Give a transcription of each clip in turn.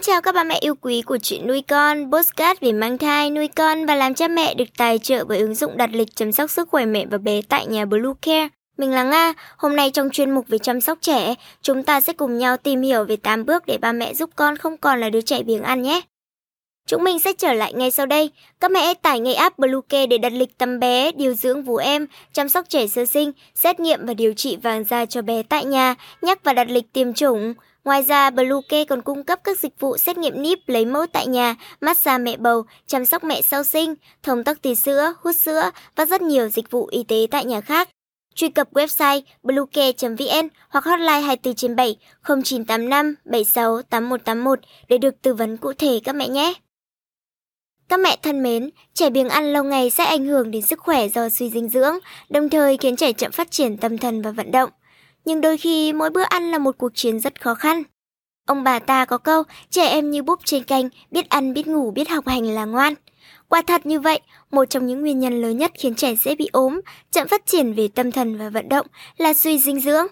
Xin chào các bà mẹ yêu quý của chuyện nuôi con, postcard về mang thai, nuôi con và làm cha mẹ được tài trợ bởi ứng dụng đặt lịch chăm sóc sức khỏe mẹ và bé tại nhà Blue Care. Mình là Nga, hôm nay trong chuyên mục về chăm sóc trẻ, chúng ta sẽ cùng nhau tìm hiểu về 8 bước để ba mẹ giúp con không còn là đứa trẻ biếng ăn nhé. Chúng mình sẽ trở lại ngay sau đây. Các mẹ tải ngay app Bluecare để đặt lịch tắm bé, điều dưỡng vú em, chăm sóc trẻ sơ sinh, xét nghiệm và điều trị vàng da cho bé tại nhà, nhắc và đặt lịch tiêm chủng. Ngoài ra, Bluecare còn cung cấp các dịch vụ xét nghiệm níp, lấy mẫu tại nhà, massage mẹ bầu, chăm sóc mẹ sau sinh, thông tắc tì sữa, hút sữa và rất nhiều dịch vụ y tế tại nhà khác. Truy cập website bluecare.vn hoặc hotline 24 trên 7 0985 76 8181 để được tư vấn cụ thể các mẹ nhé. Các mẹ thân mến, trẻ biếng ăn lâu ngày sẽ ảnh hưởng đến sức khỏe do suy dinh dưỡng, đồng thời khiến trẻ chậm phát triển tâm thần và vận động. Nhưng đôi khi mỗi bữa ăn là một cuộc chiến rất khó khăn. Ông bà ta có câu, trẻ em như búp trên canh, biết ăn, biết ngủ, biết học hành là ngoan. Quả thật như vậy, một trong những nguyên nhân lớn nhất khiến trẻ dễ bị ốm, chậm phát triển về tâm thần và vận động là suy dinh dưỡng.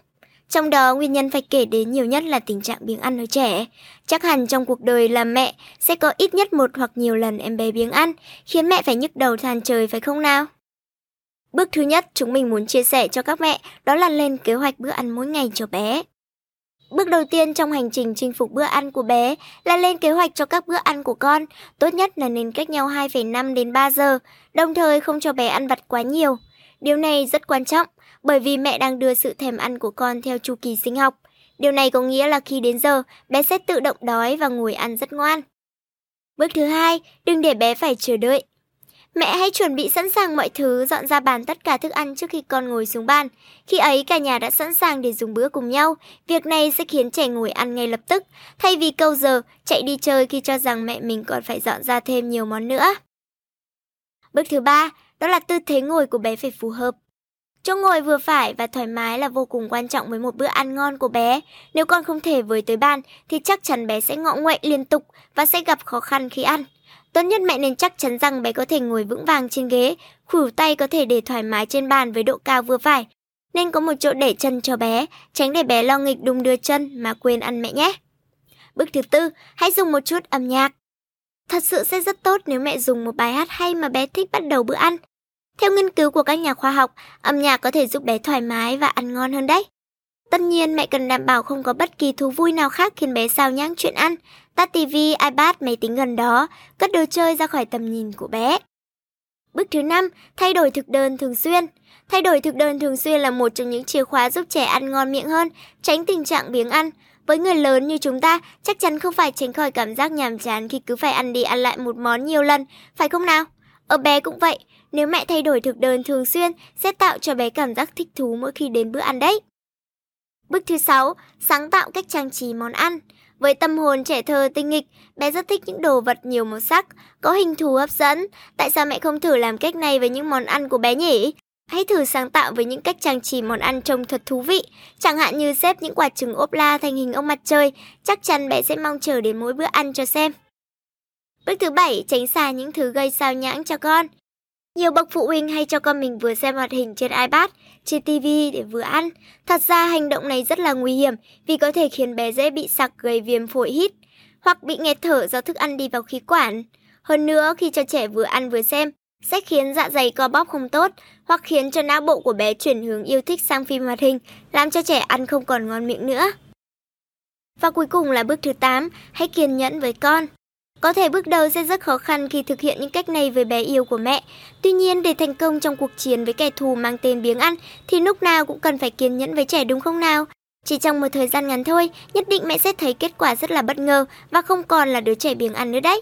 Trong đó, nguyên nhân phải kể đến nhiều nhất là tình trạng biếng ăn ở trẻ. Chắc hẳn trong cuộc đời làm mẹ sẽ có ít nhất một hoặc nhiều lần em bé biếng ăn, khiến mẹ phải nhức đầu than trời phải không nào? Bước thứ nhất chúng mình muốn chia sẻ cho các mẹ đó là lên kế hoạch bữa ăn mỗi ngày cho bé. Bước đầu tiên trong hành trình chinh phục bữa ăn của bé là lên kế hoạch cho các bữa ăn của con, tốt nhất là nên cách nhau 2,5 đến 3 giờ, đồng thời không cho bé ăn vặt quá nhiều. Điều này rất quan trọng bởi vì mẹ đang đưa sự thèm ăn của con theo chu kỳ sinh học. Điều này có nghĩa là khi đến giờ, bé sẽ tự động đói và ngồi ăn rất ngoan. Bước thứ hai, đừng để bé phải chờ đợi. Mẹ hãy chuẩn bị sẵn sàng mọi thứ, dọn ra bàn tất cả thức ăn trước khi con ngồi xuống bàn. Khi ấy cả nhà đã sẵn sàng để dùng bữa cùng nhau. Việc này sẽ khiến trẻ ngồi ăn ngay lập tức, thay vì câu giờ chạy đi chơi khi cho rằng mẹ mình còn phải dọn ra thêm nhiều món nữa. Bước thứ ba, đó là tư thế ngồi của bé phải phù hợp. Chỗ ngồi vừa phải và thoải mái là vô cùng quan trọng với một bữa ăn ngon của bé. Nếu con không thể với tới bàn thì chắc chắn bé sẽ ngọ nguậy liên tục và sẽ gặp khó khăn khi ăn. Tốt nhất mẹ nên chắc chắn rằng bé có thể ngồi vững vàng trên ghế, khuỷu tay có thể để thoải mái trên bàn với độ cao vừa phải. Nên có một chỗ để chân cho bé, tránh để bé lo nghịch đung đưa chân mà quên ăn mẹ nhé. Bước thứ tư, hãy dùng một chút âm nhạc. Thật sự sẽ rất tốt nếu mẹ dùng một bài hát hay mà bé thích bắt đầu bữa ăn. Theo nghiên cứu của các nhà khoa học, âm nhạc có thể giúp bé thoải mái và ăn ngon hơn đấy. Tất nhiên mẹ cần đảm bảo không có bất kỳ thú vui nào khác khiến bé sao nhãng chuyện ăn, tắt tivi, iPad, máy tính gần đó, cất đồ chơi ra khỏi tầm nhìn của bé. Bước thứ 5, thay đổi thực đơn thường xuyên. Thay đổi thực đơn thường xuyên là một trong những chìa khóa giúp trẻ ăn ngon miệng hơn, tránh tình trạng biếng ăn. Với người lớn như chúng ta, chắc chắn không phải tránh khỏi cảm giác nhàm chán khi cứ phải ăn đi ăn lại một món nhiều lần, phải không nào? Ở bé cũng vậy, nếu mẹ thay đổi thực đơn thường xuyên sẽ tạo cho bé cảm giác thích thú mỗi khi đến bữa ăn đấy. Bước thứ 6, sáng tạo cách trang trí món ăn. Với tâm hồn trẻ thơ tinh nghịch, bé rất thích những đồ vật nhiều màu sắc, có hình thù hấp dẫn. Tại sao mẹ không thử làm cách này với những món ăn của bé nhỉ? Hãy thử sáng tạo với những cách trang trí món ăn trông thật thú vị, chẳng hạn như xếp những quả trứng ốp la thành hình ông mặt trời, chắc chắn bé sẽ mong chờ đến mỗi bữa ăn cho xem. Bước thứ 7, tránh xa những thứ gây sao nhãng cho con. Nhiều bậc phụ huynh hay cho con mình vừa xem hoạt hình trên iPad, trên TV để vừa ăn. Thật ra hành động này rất là nguy hiểm vì có thể khiến bé dễ bị sặc gây viêm phổi hít hoặc bị nghẹt thở do thức ăn đi vào khí quản. Hơn nữa, khi cho trẻ vừa ăn vừa xem, sẽ khiến dạ dày co bóp không tốt hoặc khiến cho não bộ của bé chuyển hướng yêu thích sang phim hoạt hình, làm cho trẻ ăn không còn ngon miệng nữa. Và cuối cùng là bước thứ 8, hãy kiên nhẫn với con. Có thể bước đầu sẽ rất khó khăn khi thực hiện những cách này với bé yêu của mẹ. Tuy nhiên, để thành công trong cuộc chiến với kẻ thù mang tên biếng ăn, thì lúc nào cũng cần phải kiên nhẫn với trẻ đúng không nào? Chỉ trong một thời gian ngắn thôi, nhất định mẹ sẽ thấy kết quả rất là bất ngờ và không còn là đứa trẻ biếng ăn nữa đấy.